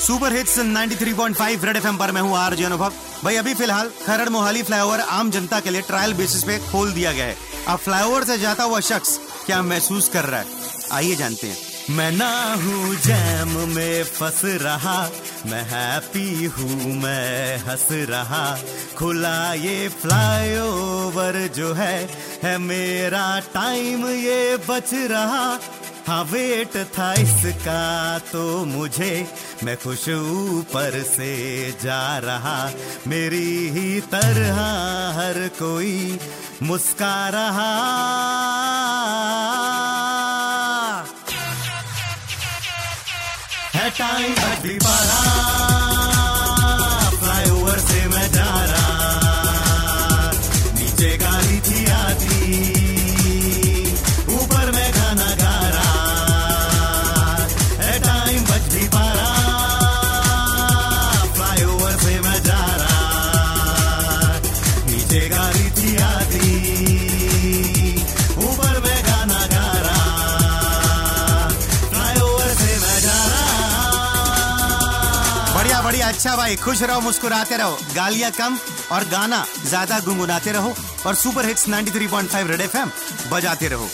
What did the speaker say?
Super hits 93.5 red FM पर मैं हूँ आरजे अनुभव। भाई, अभी फ़िलहाल खरड़ मोहाली फ्लाईओवर आम जनता के लिए ट्रायल बेसिस पे खोल दिया गया है। अब फ्लाईओवर से जाता हुआ शख्स क्या महसूस कर रहा है? आइए जानते हैं। मैं ना हूँ जैम में फंस रहा, मैं हैप्पी हूँ, मैं हंस रहा। खुला ये फ्लाईओवर जो है है मेरा टाइम ये बच रहा। हाँ वेट था इसका तो मुझे मैं खुश ऊपर से जा रहा। मेरी ही तरह हर कोई मुस्का रहा। है टाइम अभी पारा फ्लाईओवर से मैं जा रहा। नीचे गाड़ी थी आती बढ़िया बढ़िया अच्छा भाई। खुश रहो, मुस्कुराते रहो। गालियाँ कम और गाना ज़्यादा गुनगुनाते रहो और सुपर हिट्स 93.5 रेड एफएम बजाते रहो।